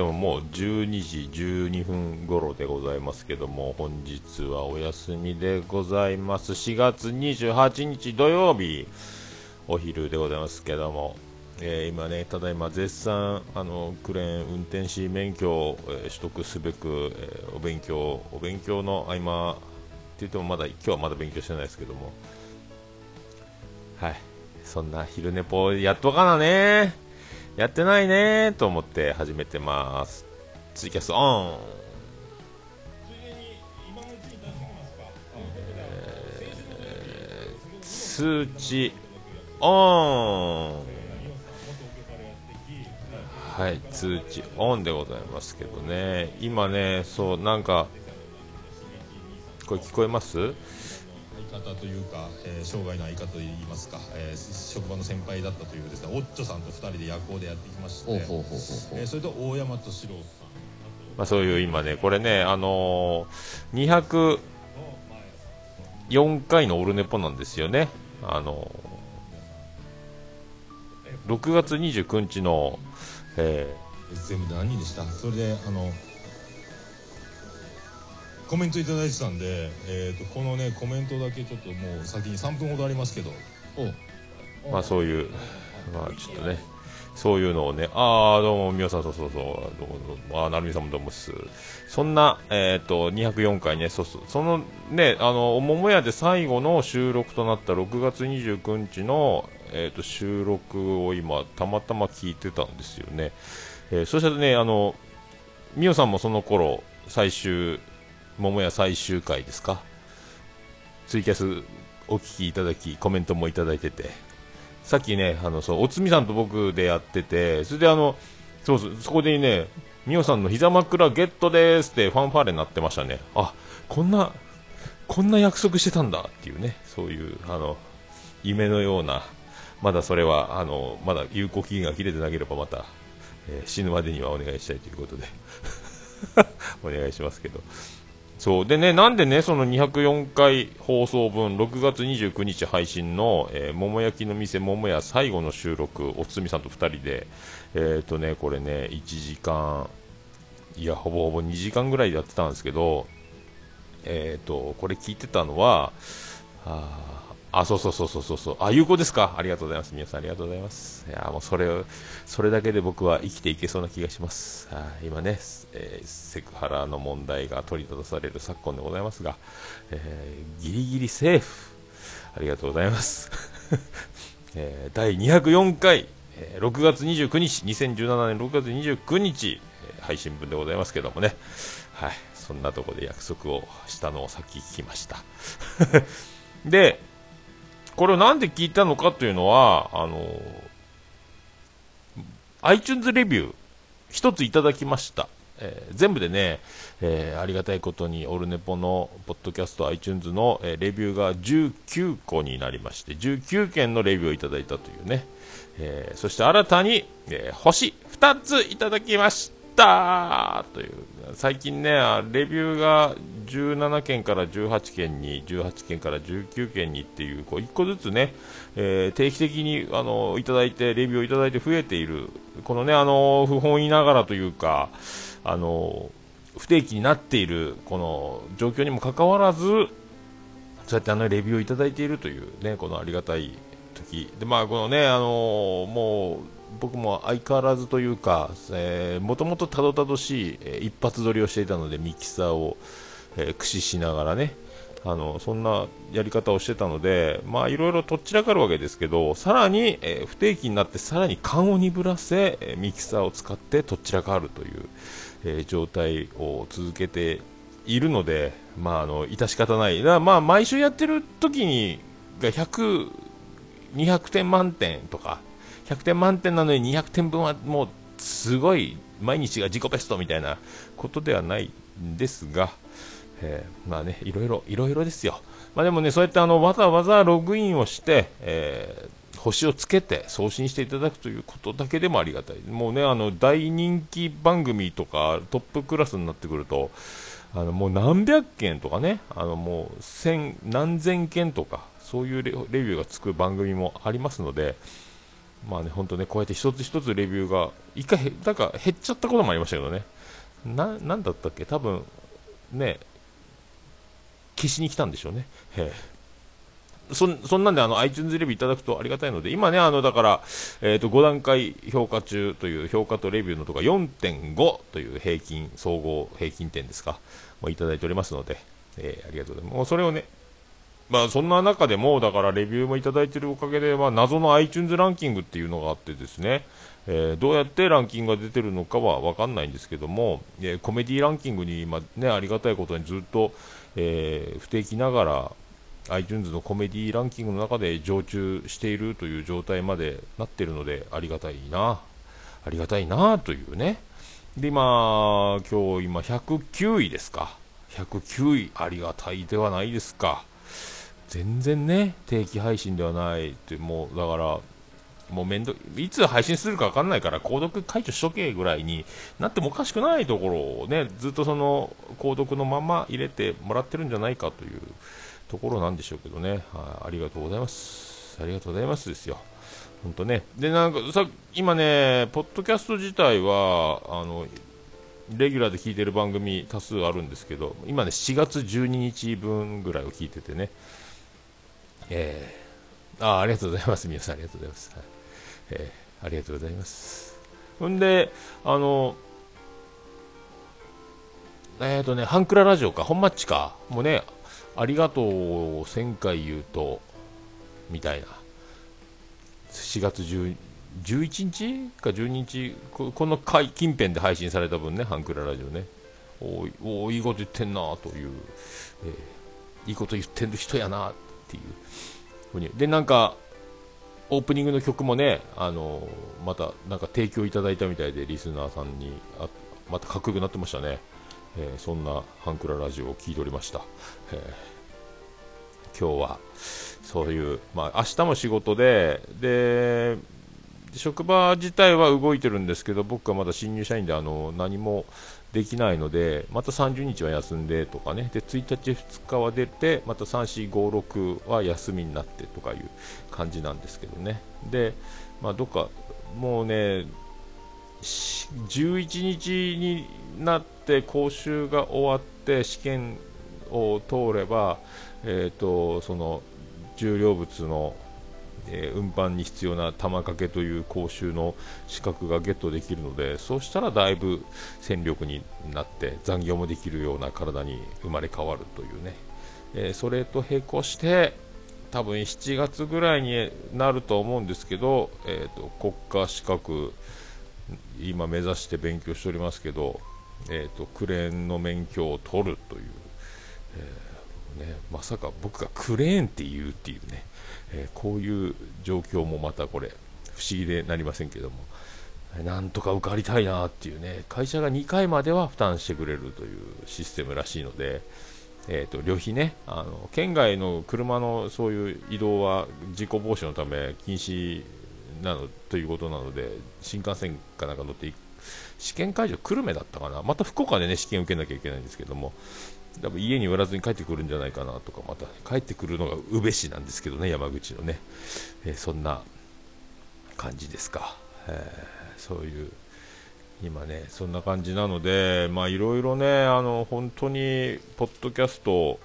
ももう12時12分頃でございますけども本日はお休みでございます。4月28日土曜日お昼でございますけども、えー、今ねただいま絶賛あのクレーン運転士免許を、えー、取得すべく、えー、お勉強お勉強の合間って言ってもまだ今日はまだ勉強してないですけども。はい。そんな昼寝ぽやっとかなね。やってないねと思って始めてます。ツイキャスオン。通知オン。はい通知オンでございますけどね。今ねそうなんかこれ聞こえます？方というか、えー、生涯の相方といいますか、えー、職場の先輩だったというですねオッチョさんと2人で夜行でやってきましてえそれと大山敏郎さん、まあ、そういう今ねこれねあのー、204回のオルネポなんですよね。あのー、6月29日の、えー、全部で何人でした？それであのコメントいただいてたんで、えーと、このねコメントだけちょっともう先に3分ほどありますけどまあそういうまあちょっとねそういうのをね、ああ、どうも、みおさん、そうそうそう、どうも、どうも、あなるみさんもどうもっす。そんな、えっ、ー、と、204回ね、そうそう、そのね、あの、桃屋で最後の収録となった6月29日の、えっ、ー、と、収録を今、たまたま聞いてたんですよね。えー、そしたらね、あの、みおさんもその頃、最終桃屋最終回ですか？ツイキャスお聞きいただきコメントもいただいてて。さっきねあのそうおつみさんと僕でやっててそれであのそうそうそこでねみおさんの膝枕ゲットですってファンファーレになってましたね。あこんなこんな約束してたんだっていうね。そういうあの夢のようなまだそれはあのまだ有効期限が切れてなければまた、えー、死ぬまでにはお願いしたいということで。お願いしますけど。そう。でね、なんでね、その204回放送分、6月29日配信の、えー、桃焼きの店桃屋最後の収録、おつみさんと2人で、えっ、ー、とね、これね、1時間、いや、ほぼほぼ2時間ぐらいやってたんですけど、えっ、ー、と、これ聞いてたのは、ああ、そうそうそうそうそうそう。あ、有効ですか？ありがとうございます。皆さんありがとうございます。いや、もうそれを、それだけで僕は生きていけそうな気がします。あ今ね、えー、セクハラの問題が取り沙汰される昨今でございますが、えー、ギリギリセーフ。ありがとうございます。えー、第204回、えー、6月29日、2017年6月29日、えー、配信分でございますけどもね。はい。そんなとこで約束をしたのをさっき聞きました。で、これをなんで聞いたのかというのは、あの、iTunes レビュー、一ついただきました。えー、全部でね、えー、ありがたいことにオルネポのポッドキャスト iTunes の、えー、レビューが19個になりまして19件のレビューをいただいたというね、えそして新たに、え星2ついただきましたという。最近ねレビューが17件から18件に18件から19件にっていうこう1個ずつね、えー、定期的にあのいただいてレビューをいただいて増えている。このねあの不本意ながらというかあの不定期になっているこの状況にもかかわらずそうやってあのレビューをいただいているというねこのありがたい時。でまあこのねあのもう僕も相変わらずというか、もともとたどたどしい、えー、一発撮りをしていたので、ミキサーを、えー、駆使しながらね、あのそんなやり方をしてたので、まあいろいろとっちらかるわけですけど、さらに、えー、不定期になってさらに勘を鈍らせ、えミキサーを使ってとっちらかるという、え状態を続けているので、まああの致し方ない。だまあ毎週やってる時にが100、200点満点とか100点満点なのに200点分はもうすごい毎日が自己ベストみたいなことではないんですが、えー、まあね、いろいろ、いろいろですよ。まあでもね、そうやってあの、わざわざログインをして、えー、星をつけて送信していただくということだけでもありがたい。もうね、あの、大人気番組とかトップクラスになってくると、あの、もう何百件とかね、あの、もう千、何千件とか、そういうレビューがつく番組もありますので、まあね、本当ね、こうやって一つ一つレビューが、一回、なんか減っちゃったこともありましたけどね。な、なんだったっけ？多分、ね、消しに来たんでしょうね。へそそんなんであの iTunes レビューいただくとありがたいので、今ね、あのだから、えー、と5段階評価中という評価とレビューのとか4.5という平均、総合平均点ですか、もういただいておりますので、えー、ありがとうございます。もうそれをね、まあ、そんな中でも、だからレビューもいただいているおかげで、まあ、謎の iTunes ランキングっていうのがあってですね、えー、どうやってランキングが出てるのかは分かんないんですけども、えー、コメディランキングに、まあね、ありがたいことにずっと、えー、不定期ながら iTunes のコメディランキングの中で常駐しているという状態までなっているので、ありがたいな、ありがたいなというね。で、今、今日今109位ですか。109位、ありがたいではないですか。全然ね、定期配信ではないって、もう、だから、もうめんどいつ配信するか分かんないから、購読解除しとけぐらいになってもおかしくないところをね、ずっとその購読のまま入れてもらってるんじゃないかというところなんでしょうけどね、はあ、ありがとうございます。ありがとうございますですよ。本当ね。で、なんかさ、今ね、ポッドキャスト自体は、あの、レギュラーで聞いてる番組多数あるんですけど、今ね、4月12日分ぐらいを聞いててね、えー、あありがとうございます、皆さんありがとうございます。はい、えー、ありがとうございます。ほんで、あの、えっ、ー、とね、ハンクララジオか、本マッチか、もうね、ありがとうを1000回言うと、みたいな、4月10 11日？か12日、この回近辺で配信された分ね、ハンクララジオね、おおいいこと言ってんなという、えー、いいこと言ってる人やなっていう。ふに。でなんかオープニングの曲もねあのまたなんか提供いただいたみたいでリスナーさんにあまたかっこよくなってましたね、えー、そんなハンクララジオを聴いておりました、えー、今日はそういう、まあ、明日も仕事でで職場自体は動いてるんですけど僕はまだ新入社員であの何もできないので、また30日は休んでとかね、で1日、2日は出て、また3、4、5、6は休みになってとかいう感じなんですけどね、で、まあ、どっか、もうね、11日になって講習が終わって試験を通れば、えーとその重量物のえー、運搬に必要な玉掛けという講習の資格がゲットできるのでそうしたらだいぶ戦力になって残業もできるような体に生まれ変わるというね、えー、それと並行して多分7月ぐらいになると思うんですけど、えーと、国家資格今目指して勉強しておりますけど、えーと、クレーンの免許を取るという、えーね、まさか僕がクレーンって言うっていうねえー、こういう状況もまたこれ不思議でなりませんけどもなんとか受かりたいなっていうね会社が2回までは負担してくれるというシステムらしいので、えーと、旅費ねあの県外の車のそういう移動は事故防止のため禁止なのということなので新幹線かなんか乗って試験会場久留米だったかなまた福岡でね試験受けなきゃいけないんですけども多分家に寄らずに帰ってくるんじゃないかなとか、また帰ってくるのが宇部市なんですけどね、山口のね、えー、そんな感じですか、えー、そういう、今ね、そんな感じなので、まあいろいろね、あの本当に、ポッドキャスト、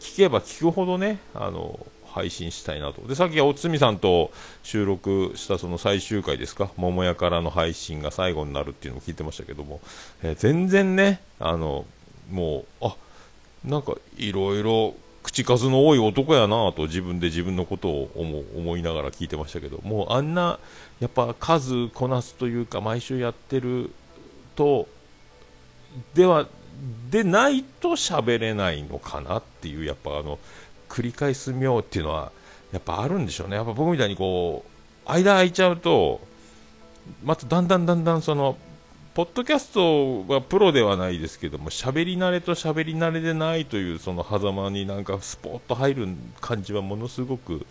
聞けば聞くほどね、あの配信したいなと。で、さっきはおつみさんと収録したその最終回ですか、桃屋からの配信が最後になるっていうのを聞いてましたけども、えー、全然ね、あの、もうあなんかいろいろ口数の多い男やなと自分で自分のことを思思いながら聞いてましたけどもうあんなやっぱ数こなすというか毎週やってるとではでないと喋れないのかなっていうやっぱあの繰り返す妙っていうのはやっぱあるんでしょうね。やっぱ僕みたいにこう間空いちゃうとまただんだんだんだんそのポッドキャストはプロではないですけども、喋り慣れと喋り慣れでないというその狭間になんかスポッと入る感じはものすごく、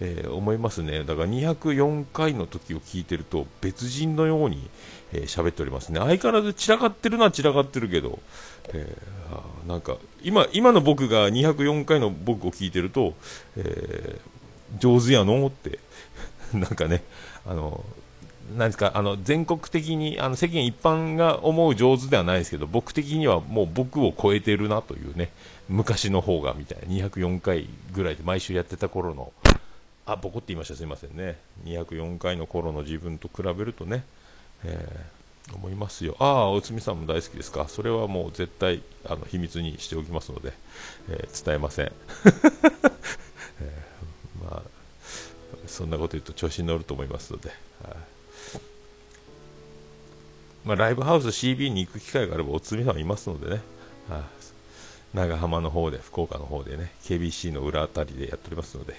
えー、思いますね。だから204回の時を聞いてると別人のように、えー、っておりますね。相変わらず散らかってるのは散らかってるけど、えー、なんか今、今の僕が204回の僕を聞いてると、えー、上手やのって なんかね、あの、なんですか、あの、全国的に、あの、世間一般が思う上手ではないですけど、僕的にはもう僕を超えてるなというね、昔の方がみたいな、204回ぐらいで毎週やってた頃の、あ、ボコって言いました、すいませんね。204回の頃の自分と比べるとね、えー、思いますよ。ああ、おつみさんも大好きですか。それはもう絶対、あの、秘密にしておきますので、えー、伝えません。えー、まあ、そんなこと言うと調子に乗ると思いますので、はいまあ、ライブハウス CB に行く機会があればおつみさんいますのでね、は長浜の方で福岡の方でね KBC の裏あたりでやっておりますので、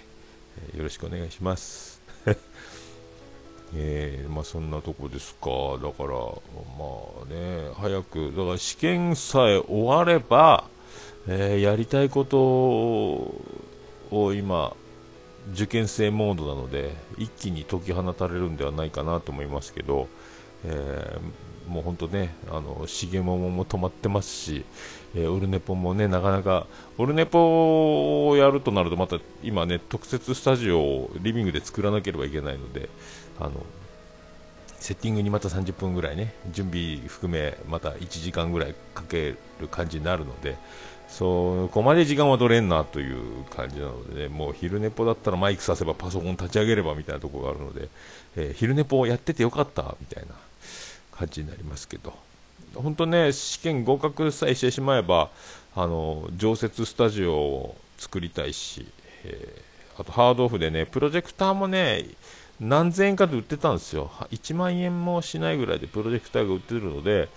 えー、よろしくお願いします。えー、まあそんなとこですか。だからまあね早くだから試験さえ終われば、えー、やりたいことを今受験生モードなので一気に解き放たれるんではないかなと思いますけど、えー、もう本当ね、あの、重桃も止まってますし、えー、オルネポもね、なかなか、オルネポをやるとなると、また今ね、特設スタジオをリビングで作らなければいけないので、あの、セッティングにまた30分ぐらいね、準備含め、また1時間ぐらいかける感じになるので、そこまで時間は取れんなという感じなのでね、もう昼寝ぽだったらマイクさせばパソコン立ち上げればみたいなところがあるので、えー、昼寝ぽをやっててよかったみたいな感じになりますけど、本当ね、試験合格さえしてしまえば、あの常設スタジオを作りたいし、えー、あとハードオフでね、プロジェクターもね、何千円かで売ってたんですよ、1万円もしないぐらいでプロジェクターが売ってるので、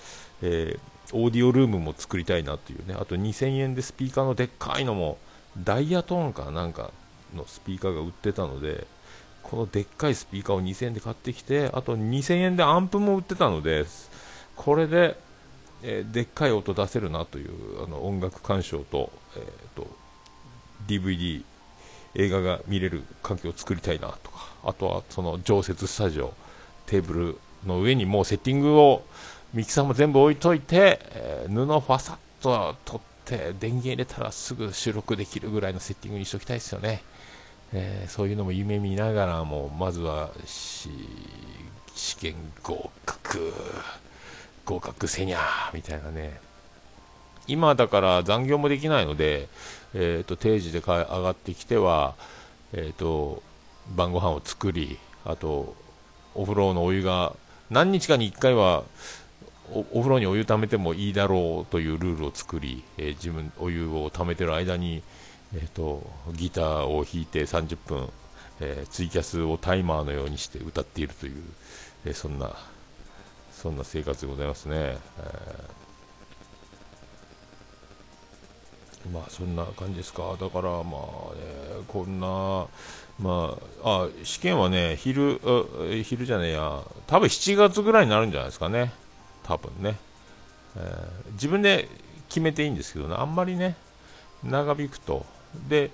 えーオーディオルームも作りたいなっていうね、あと2000円でスピーカーのでっかいのも、ダイヤトーンかなんかのスピーカーが売ってたので、このでっかいスピーカーを2000円で買ってきて、あと2000円でアンプも売ってたので、これで、えー、でっかい音出せるなというあの音楽鑑賞と,、えーと、DVD、映画が見れる環境を作りたいなと、あとはその常設スタジオ、テーブルの上にもうセッティングをミキサーも全部置いといて、えー、布ファサッと取って電源入れたらすぐ収録できるぐらいのセッティングにしておきたいですよね、えー、そういうのも夢見ながらもまずは試験合格合格せにゃーみたいなね。今だから残業もできないので、えーと、定時で上がってきては、えーと晩ご飯を作りあとお風呂のお湯が何日かに1回はお風呂にお湯ためてもいいだろうというルールを作り、えー、自分お湯をためてる間に、えーと、ギターを弾いて30分、えー、ツイキャスをタイマーのようにして歌っているという、えー、そんなそんな生活でございますね、えまあそんな感じですか。だからまあ、ね、こんなまああ試験はね昼昼じゃねえや。多分7月ぐらいになるんじゃないですかね。多分ね、えー、自分で決めていいんですけどね、あんまりね、長引くと。で、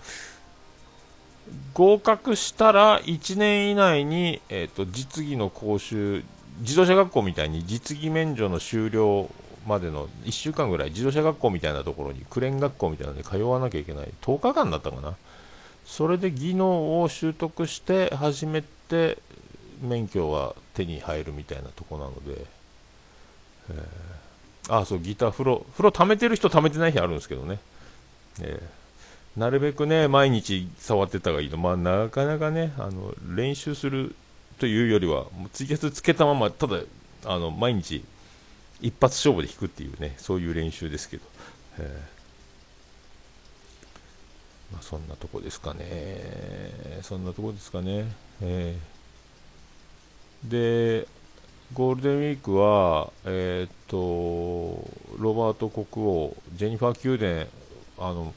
合格したら1年以内に、えーと、実技の講習、自動車学校みたいに実技免除の終了までの1週間ぐらい自動車学校みたいなところにクレーン学校みたいなので通わなきゃいけない。10日間だったかな。それで技能を習得して初めて免許は手に入るみたいなとこなので。えー、あそうギター風呂風呂溜めてる人溜めてない日あるんですけどね、えー、なるべくね毎日触ってた方がいいの。まあなかなかねあの練習するというよりはもうツイキャスつけたままただあの毎日一発勝負で弾くっていうねそういう練習ですけど、えー、まあ、そんなとこですかね。そんなとこですかね、えー、でゴールデンウィークは、えー、っとロバート国王、ジェニファー宮殿、あの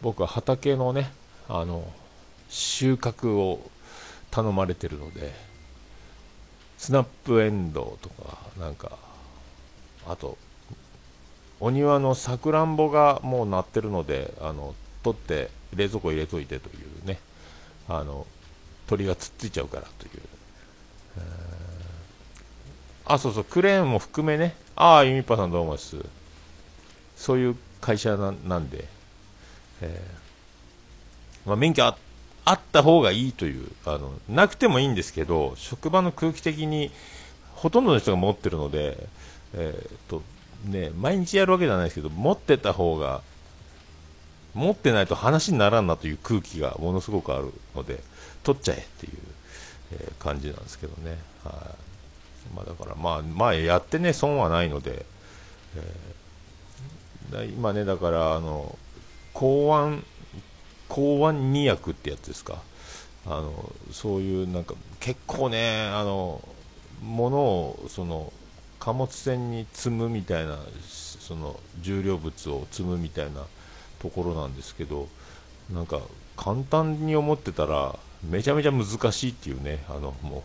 僕は畑のねあの収穫を頼まれてるので、スナップエンドウとか、なんか、あと、お庭のさくらんぼがもうなってるので、あの取って冷蔵庫入れといてというね、あの鳥がつっついちゃうからという。えーあ、そうそう、クレーンも含めね。ああ、ユミッパさんどうもです？そういう会社なんで、えー、まあ、免許ああった方がいいというあのなくてもいいんですけど職場の空気的にほとんどの人が持ってるので、えー、っとね、毎日やるわけじゃないですけど持ってた方が持ってないと話にならんなという空気がものすごくあるので取っちゃえっていう、感じなんですけどね、はい。まあ、だからまあ、まあ、やってね損はないので、えー、今ねだからあの公安公安2役ってやつですか。あのそういうなんか結構ねあの物をその貨物船に積むみたいなその重量物を積むみたいなところなんですけどなんか簡単に思ってたらめちゃめちゃ難しいっていうねあのもう、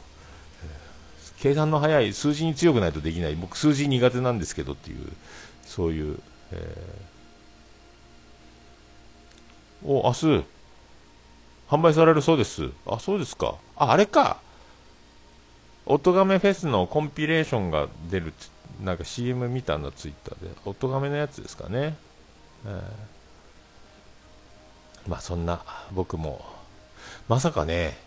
計算の早い数字に強くないとできない僕数字苦手なんですけどっていうそういう、えー、お明日販売されるそうです。あそうですか。ああれか。おとがめフェスのコンピレーションが出るなんか CM 見たんだツイッターで。おとがめのやつですかね、えー、まあそんな僕もまさかね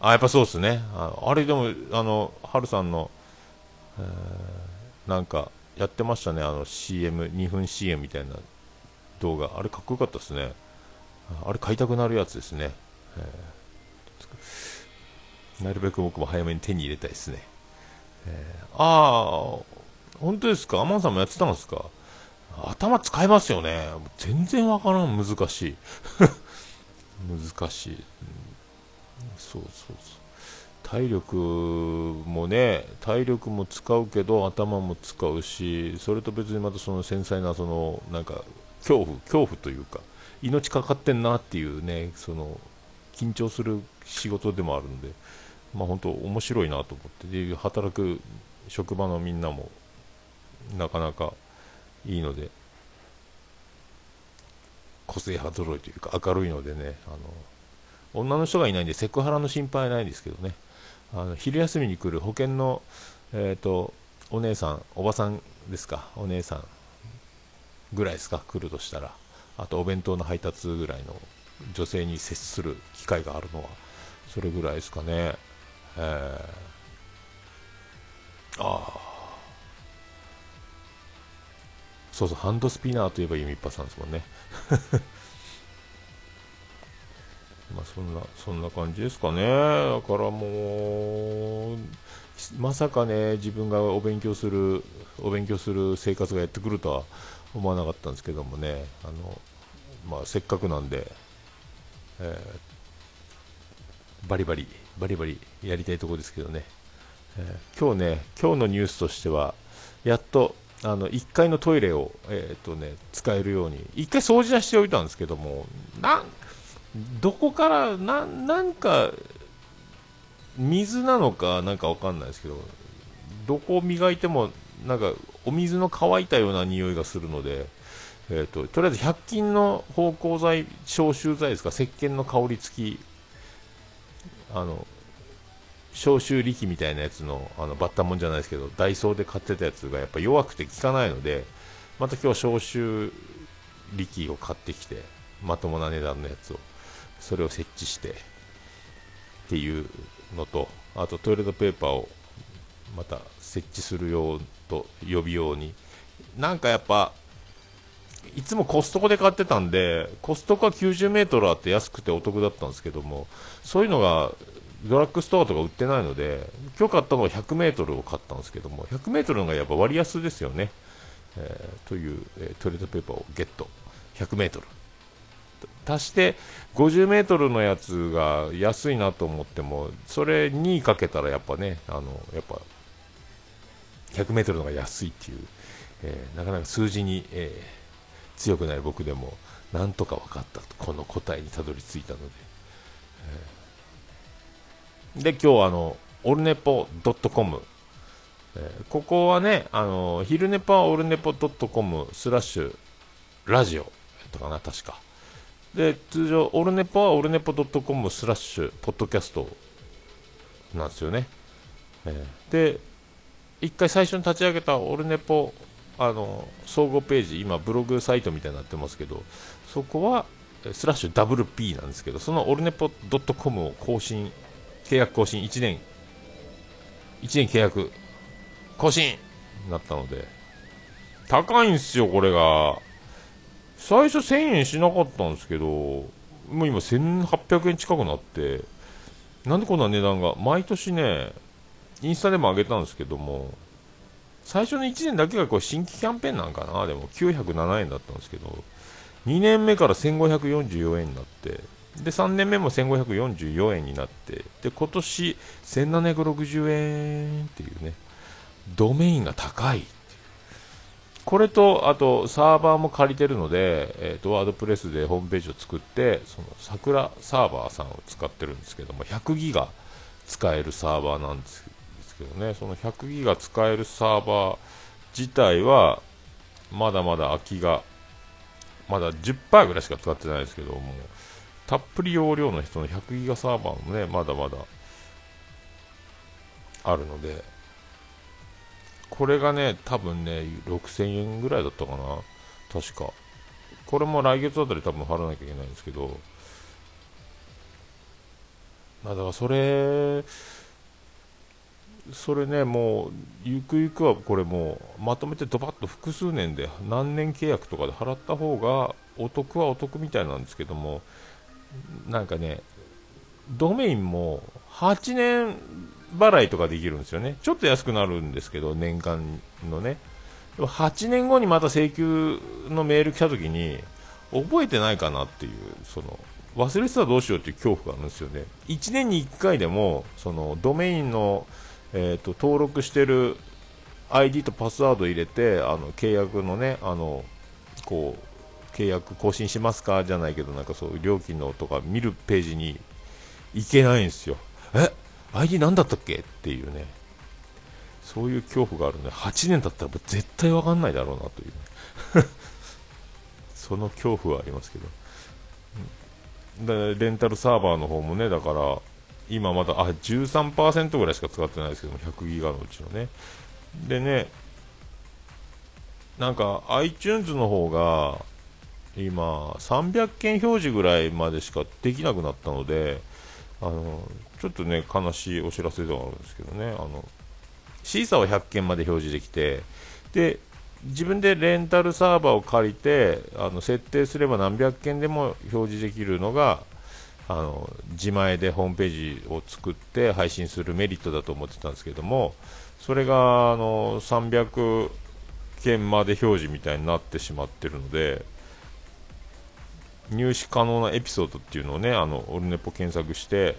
あやっぱそうですね。ああれでもあのハルさんの、えー、なんかやってましたね。あの CM2 分 CM みたいな動画。あれかっこよかったですね。あれ買いたくなるやつですね、えーなるべく僕も早めに手に入れたいですね。えー、ああ、本当ですか？アマンさんもやってたんですか？頭使いますよね。全然わからん、難しい。難しい、うん。そうそうそう。体力もね、体力も使うけど頭も使うし、それと別にまたその繊細なそのなんか恐怖、恐怖というか、命かかってんなっていうね、その緊張する仕事でもあるんで、まあ、本当面白いなと思ってで働く職場のみんなもなかなかいいので個性派揃いというか明るいのでねあの女の人がいないんでセクハラの心配はないんですけどね。あの昼休みに来る保険の、えーと、お姉さんおばさんですかお姉さんぐらいですか来るとしたら。あとお弁当の配達ぐらいの女性に接する機会があるのはそれぐらいですかね。えー、ああそうそうハンドスピナーといえば弓っぱさんですもんね。まあそんなそんな感じですかね。だからもうまさかね自分がお勉強するお勉強する生活がやってくるとは思わなかったんですけどもね。あのまあせっかくなんで、えー、バリバリバリバリやりたいところですけどね、えー、今日ね、今日のニュースとしては、やっとあの1階のトイレを、えーとね、使えるように、1回掃除はしておいたんですけども、なんどこからな、なんか、水なのかなんかわかんないですけど、どこを磨いても、なんかお水の乾いたような匂いがするので、えーと、とりあえず100均の芳香剤、消臭剤ですか、石鹸の香り付きあの消臭力みたいなやつのあのバッタモンじゃないですけどダイソーで買ってたやつがやっぱ弱くて効かないのでまた今日消臭力を買ってきてまともな値段のやつをそれを設置してっていうのとあとトイレットペーパーをまた設置するようと予備用に。なんかやっぱいつもコストコで買ってたんで、コストコは90メートルあって安くてお得だったんですけども、そういうのがドラッグストアとか売ってないので、今日買ったのは100メートルを買ったんですけども、100メートルのがやっぱ割安ですよね。えー、という、えー、トイレットペーパーをゲット。100メートル。足して50メートルのやつが安いなと思っても、それ2かけたらやっぱね、あの、やっぱ、100メートルのが安いっていう、えー、なかなか数字に、え強くない僕でもなんとか分かったとこの答えにたどり着いたので、で今日あのオルネポドットコムここはね、あの昼ネポはオルネポドットコムスラッシュラジオやったかな、確か。で、通常、オルネポはオルネポドットコムスラッシュポッドキャストなんですよね。えー、で、一回最初に立ち上げたオルネポあの総合ページ今ブログサイトみたいになってますけどそこはスラッシュ WP なんですけど、そのオルネポ .com を更新、契約更新1年、1年契約更新。なったので、高いんですよ、これが。最初1000円しなかったんですけど、もう今1800円近くなって、なんでこんな値段が、毎年ね、インスタでも上げたんですけども、最初の1年だけがこう新規キャンペーンなんかな、でも907円だったんですけど、2年目から1544円になって、で3年目も1544円になって、で今年1760円っていうね、ドメインが高い。これと、あとサーバーも借りてるので、えーと、ワードプレスでホームページを作って、その桜サーバーさんを使ってるんですけども、100ギガ使えるサーバーなんですけどね、その100ギガ使えるサーバー自体は、まだまだ空きがまだ10%ぐらいしか使ってないですけども、たっぷり容量の人の100ギガサーバーもね、まだまだあるので、これがね、多分ね、6000円ぐらいだったかな、確か。これも来月あたり多分払わなきゃいけないんですけど、まあ、だからそれ、それね、もう、ゆくゆくはこれもう、まとめてドバッと複数年で、何年契約とかで払った方が、お得はお得みたいなんですけども、なんかね、ドメインも8年払いとかできるんですよね。ちょっと安くなるんですけど、年間のね。8年後にまた請求のメール来た時に、覚えてないかなっていう、その、忘れてたらどうしようっていう恐怖があるんですよね。1年に1回でも、その、ドメインの、えーと、登録してる ID とパスワード入れてあの契約のねあのこう契約更新しますか？じゃないけどなんかそう料金のとか見るページに行けないんですよ。え？ID 何だったっけ？っていうね。そういう恐怖があるんで8年経ったら絶対分かんないだろうなという。その恐怖はありますけど。でレンタルサーバーの方もねだから今まだあ13%ぐらいしか使ってないですけども100ギガのうちのね。でねなんか iTunes の方が今300件表示ぐらいまでしかできなくなったのであのちょっとね悲しいお知らせではあるんですけどね。あのシーサーは100件まで表示できてで自分でレンタルサーバーを借りてあの設定すれば何百件でも表示できるのがあの自前でホームページを作って配信するメリットだと思ってたんですけどもそれがあの300件まで表示みたいになってしまってるので入手可能なエピソードっていうのをねあのオルネポ検索して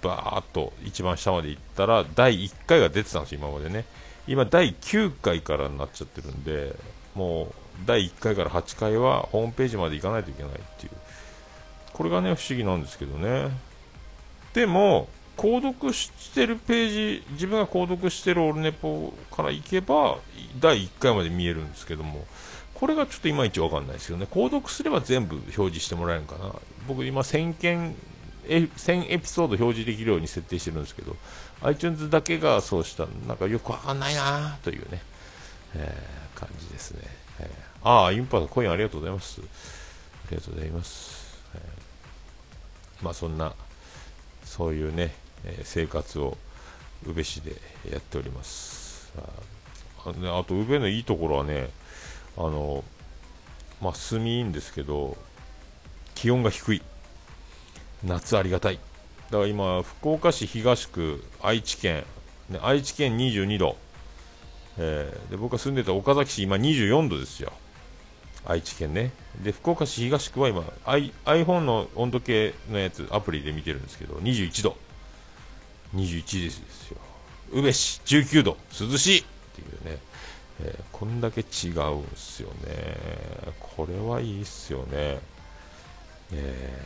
バーっと一番下まで行ったら第1回が出てたんです今までね。今第9回からになっちゃってるんでもう第1回から8回はホームページまで行かないといけないっていう。これがね不思議なんですけどね。でも購読してるページ自分が購読してるオルネポから行けば第1回まで見えるんですけども。これがちょっといまいちわかんないですよね。購読すれば全部表示してもらえるかな。僕今1000件1000エピソード表示できるように設定してるんですけど iTunes だけがそうしたなんかよくわかんないなというね、えー、感じですね、えー、ああインパさんコインありがとうございます。ありがとうございます。えまあそんなそういうね、え、生活を宇部市でやっております。ああと宇部のいいところはねあのまあ住みいいんですけど気温が低い。夏ありがたい。だから今福岡市東区愛知県、ね、愛知県22度、えー、で僕が住んでた岡崎市今24度ですよ。愛知県ね。で福岡市東区は今 I iPhone の温度計のやつアプリで見てるんですけど21度21ですよ。宇部市19度涼しいっていうね、えー、こんだけ違うんすよね。これはいいっすよね。え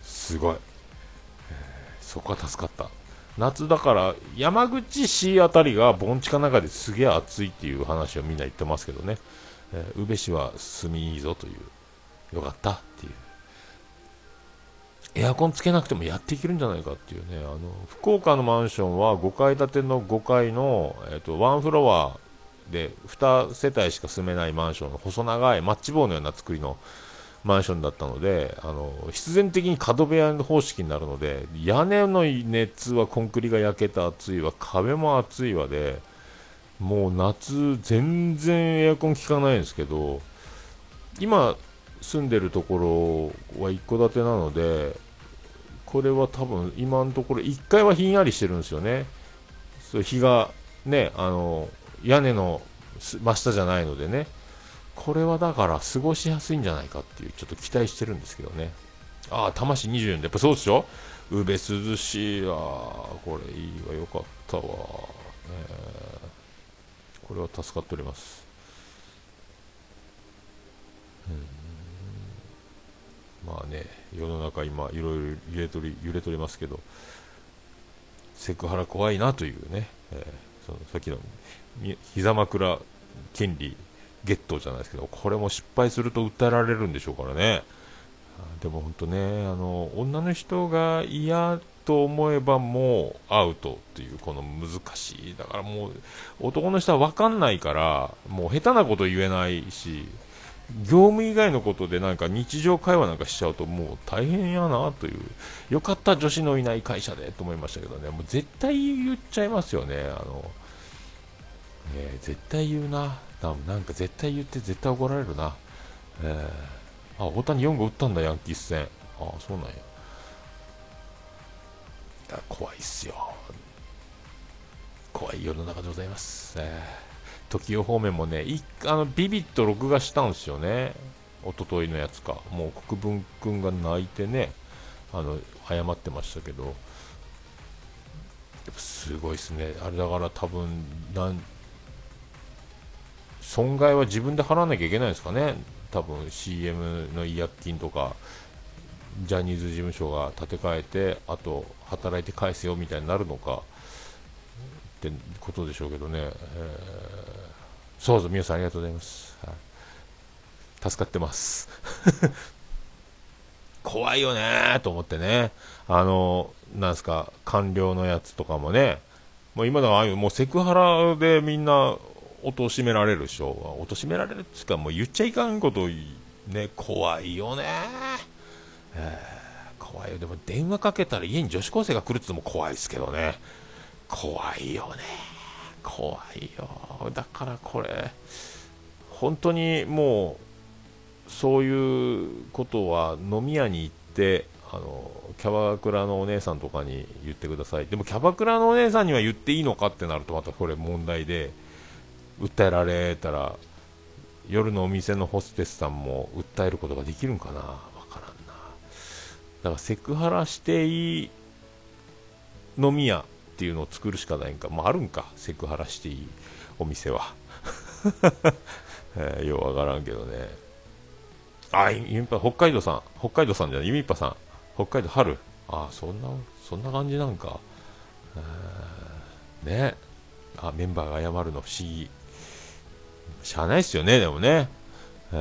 ー、すごい、えー、そこは助かった。夏だから山口市あたりが盆地か中ですげえ暑いっていう話をみんな言ってますけどね、えー、宇部市は住みいいぞという。よかったっていう。エアコンつけなくてもやっていけるんじゃないかっていうね。あの福岡のマンションは5階建ての5階の、えーと、ワンフロアで2世帯しか住めないマンションの細長いマッチ棒のような作りのマンションだったのであの必然的に角部屋の方式になるので屋根の熱はコンクリが焼けた暑いわ壁も暑いわでもう夏全然エアコン効かないんですけど今住んでるところは一戸建てなのでこれは多分今のところ1階はひんやりしてるんですよね。そう日がねあの屋根の真下じゃないのでね。これはだから過ごしやすいんじゃないかっていうちょっと期待してるんですけどね。ああ魂24でやっぱそうでしょ宇部涼しい。わこれいいわよかったわ、え。ー、これは助かっております。うん。まあね世の中今いろいろ揺れとり揺れとりますけどセクハラ怖いなというね、えー、そのさっきの膝枕権利ゲットじゃないですけど、これも失敗すると訴えられるんでしょうからね。でも本当ね、あの、女の人が嫌と思えばもうアウトっていう、この難しい。だからもう、男の人は分かんないから、もう下手なこと言えないし、業務以外のことでなんか日常会話なんかしちゃうともう大変やなという、よかった女子のいない会社でと思いましたけどね、もう絶対言っちゃいますよね、あの、ね、絶対言うな。なんか絶対言って絶対怒られるな。えー、あ、大谷4号打ったんだ、ヤンキース戦。あ、そうなん。や、怖いっすよ。怖い世の中でございます。えー、時代方面もね、いあのビビッと録画したんですよね。一昨日のやつか。もう国分君が泣いてね、あの、謝ってましたけど、すごいですね。あれだから多分、なん損害は自分で払わなきゃいけないんですかね、多分 CM の違約金とか、ジャニーズ事務所が立て替えて、あと働いて返せよみたいになるのかってことでしょうけどね、えー、そうそう、皆さんありがとうございます。はい、助かってます。怖いよねと思ってね、あの、なんすか、官僚のやつとかもね、もう今のああいう、もうセクハラでみんな貶められるでしょ貶められるってうかもう言っちゃいかんことね。怖いよね、えー、怖いよ。でも電話かけたら家に女子高生が来るってのも怖いですけどね。怖いよね怖いよ。だからこれ本当にもうそういうことは飲み屋に行ってあのキャバクラのお姉さんとかに言ってください。でもキャバクラのお姉さんには言っていいのかってなるとまたこれ問題で訴えられたら夜のお店のホステスさんも訴えることができるんかな。わからんな。だからセクハラしていい飲み屋っていうのを作るしかないんか、まあ、あるんか。セクハラしていいお店は、えー、ようわからんけどね。あゆみぱ北海道さん。北海道さんじゃない？ゆみっぱさん。北海道春？あそんなそんな感じなんか。ね。あメンバーが謝るの不思議。しゃあないっすよね、でもね。え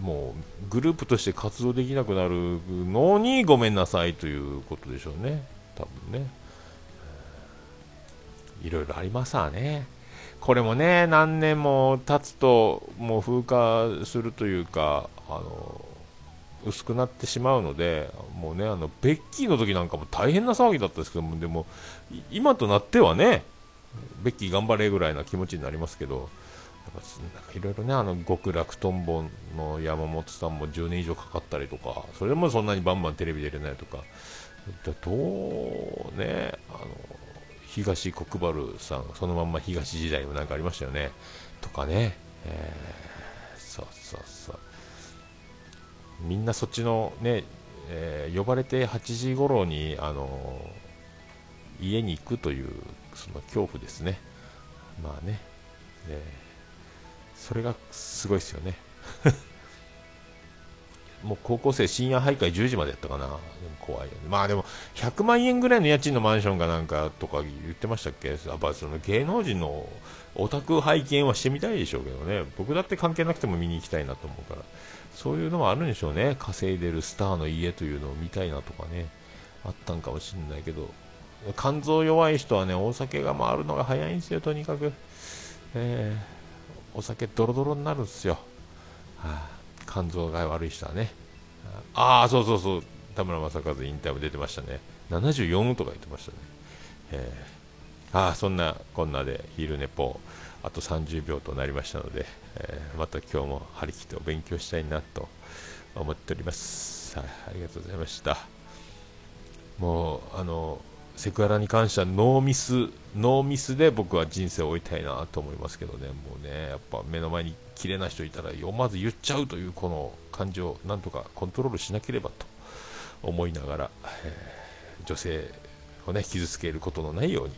ー、もう、グループとして活動できなくなるのにごめんなさいということでしょうね。多分ね。いろいろありますわね。これもね、何年も経つと、もう風化するというか、あの、薄くなってしまうので、もうね、あの、ベッキーの時なんかも大変な騒ぎだったんですけども、でも、今となってはね、ベッキー頑張れぐらいな気持ちになりますけど、いろいろね、あの極楽とんぼの山本さんも10年以上かかったりとか、それでもそんなにバンバンテレビ出れないとか、どうね、あの東国原さん、そのまんま東時代もなんかありましたよね、とかね、えー、そうそうそう、みんなそっちのね、えー、呼ばれて8時頃にあの家に行くというその恐怖ですね。まあね、えーそれがすごいですよね。もう高校生深夜徘徊10時までやったかな。でも怖いよね。まあでも100万円ぐらいの家賃のマンションがなんかとか言ってましたっけ？やっぱその芸能人のオタク拝見はしてみたいでしょうけどね。僕だって関係なくても見に行きたいなと思うから。そういうのもあるんでしょうね。稼いでるスターの家というのを見たいなとかね。あったんかもしれないけど。肝臓弱い人はねお酒が回るのが早いんですよとにかく。えー、お酒ドロドロになるんですよ、はあ、肝臓が悪い人はね。ああそうそうそう。田村正和インタビュー出てましたね。74とか言ってましたね、えー、ああそんなこんなで昼寝ぽあと30秒となりましたので、えー、また今日も張り切ってお勉強したいなと思っております、はい、ありがとうございました。もうあのセクハラに関してはノーミスノーミスで僕は人生を終えたいなと思いますけどね。もうねやっぱ目の前に綺麗な人いたら読まず言っちゃうというこの感情をなんとかコントロールしなければと思いながら、えー、女性をね傷つけることのないように、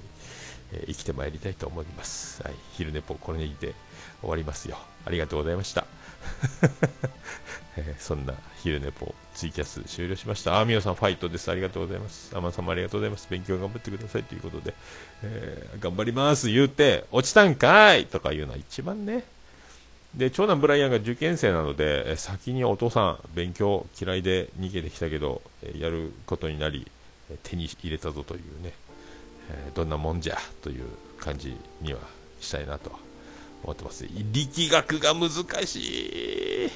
えー、生きてまいりたいと思います、はい、昼寝ぽこれにて終わりますよありがとうございました えー、そんな昼寝ぽツイキャス終了しました。あーみおさんファイトです。ありがとうございます。アマンさんもありがとうございます。勉強頑張ってくださいということで、えー、頑張ります言うて、落ちたんかいとか言うのは一番ね。で、長男ブライアンが受験生なので、先にお父さん勉強嫌いで逃げてきたけど、やることになり、手に入れたぞというね、どんなもんじゃという感じにはしたいなと思ってます。力学が難しい。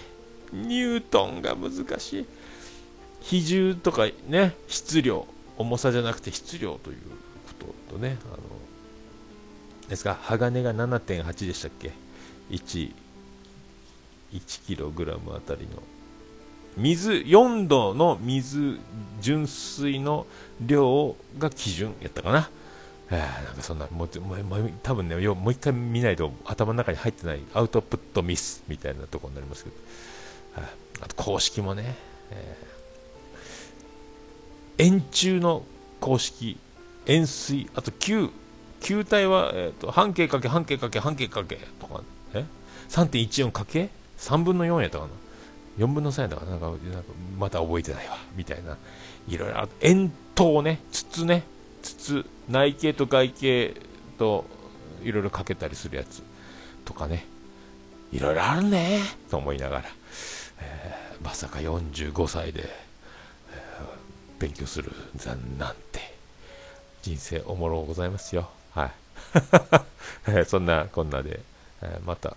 ニュートンが難しい。比重とかね、質量、重さじゃなくて質量ということとね、あの、ですか、鋼が7.8でしたっけ ?1、1キログラムあたりの。水、4度の水、純水の量が基準やったかな。えー、なんかそんな、もう、もう多分ね、よもう一回見ないと頭の中に入ってないアウトプットミスみたいなところになりますけど、あと公式もね、えー、円柱の公式、円錐、あと球、球体は、えーと、半径かけ半径かけ半径かけとか、え ?3.14 かけ？?3 分の4やったかな？4分の3やったかな？なんかなんかまた覚えてないわみたいな。いろいろある円筒ね。筒ね。筒内径と外径といろいろかけたりするやつとかね。いろいろあるね。と思いながら、えー、まさか45歳で、えー、勉強するなんて。人生おもろございますよ。はい。そんなこんなで、えー、また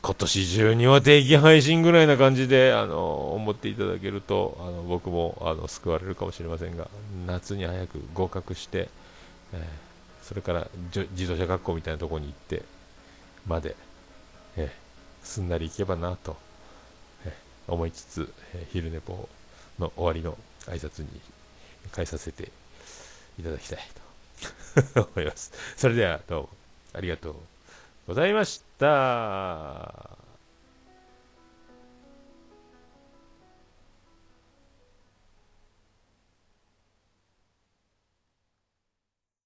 今年中には定期配信ぐらいな感じであの思っていただけるとあの僕もあの救われるかもしれませんが夏に早く合格して、えー、それから自動車学校みたいなところに行ってまで、えー、すんなり行けばなと、えー、思いつつ、え昼寝ぽの終わりの挨拶に返させていただきたいと思います。それではどうもありがとうございましたした。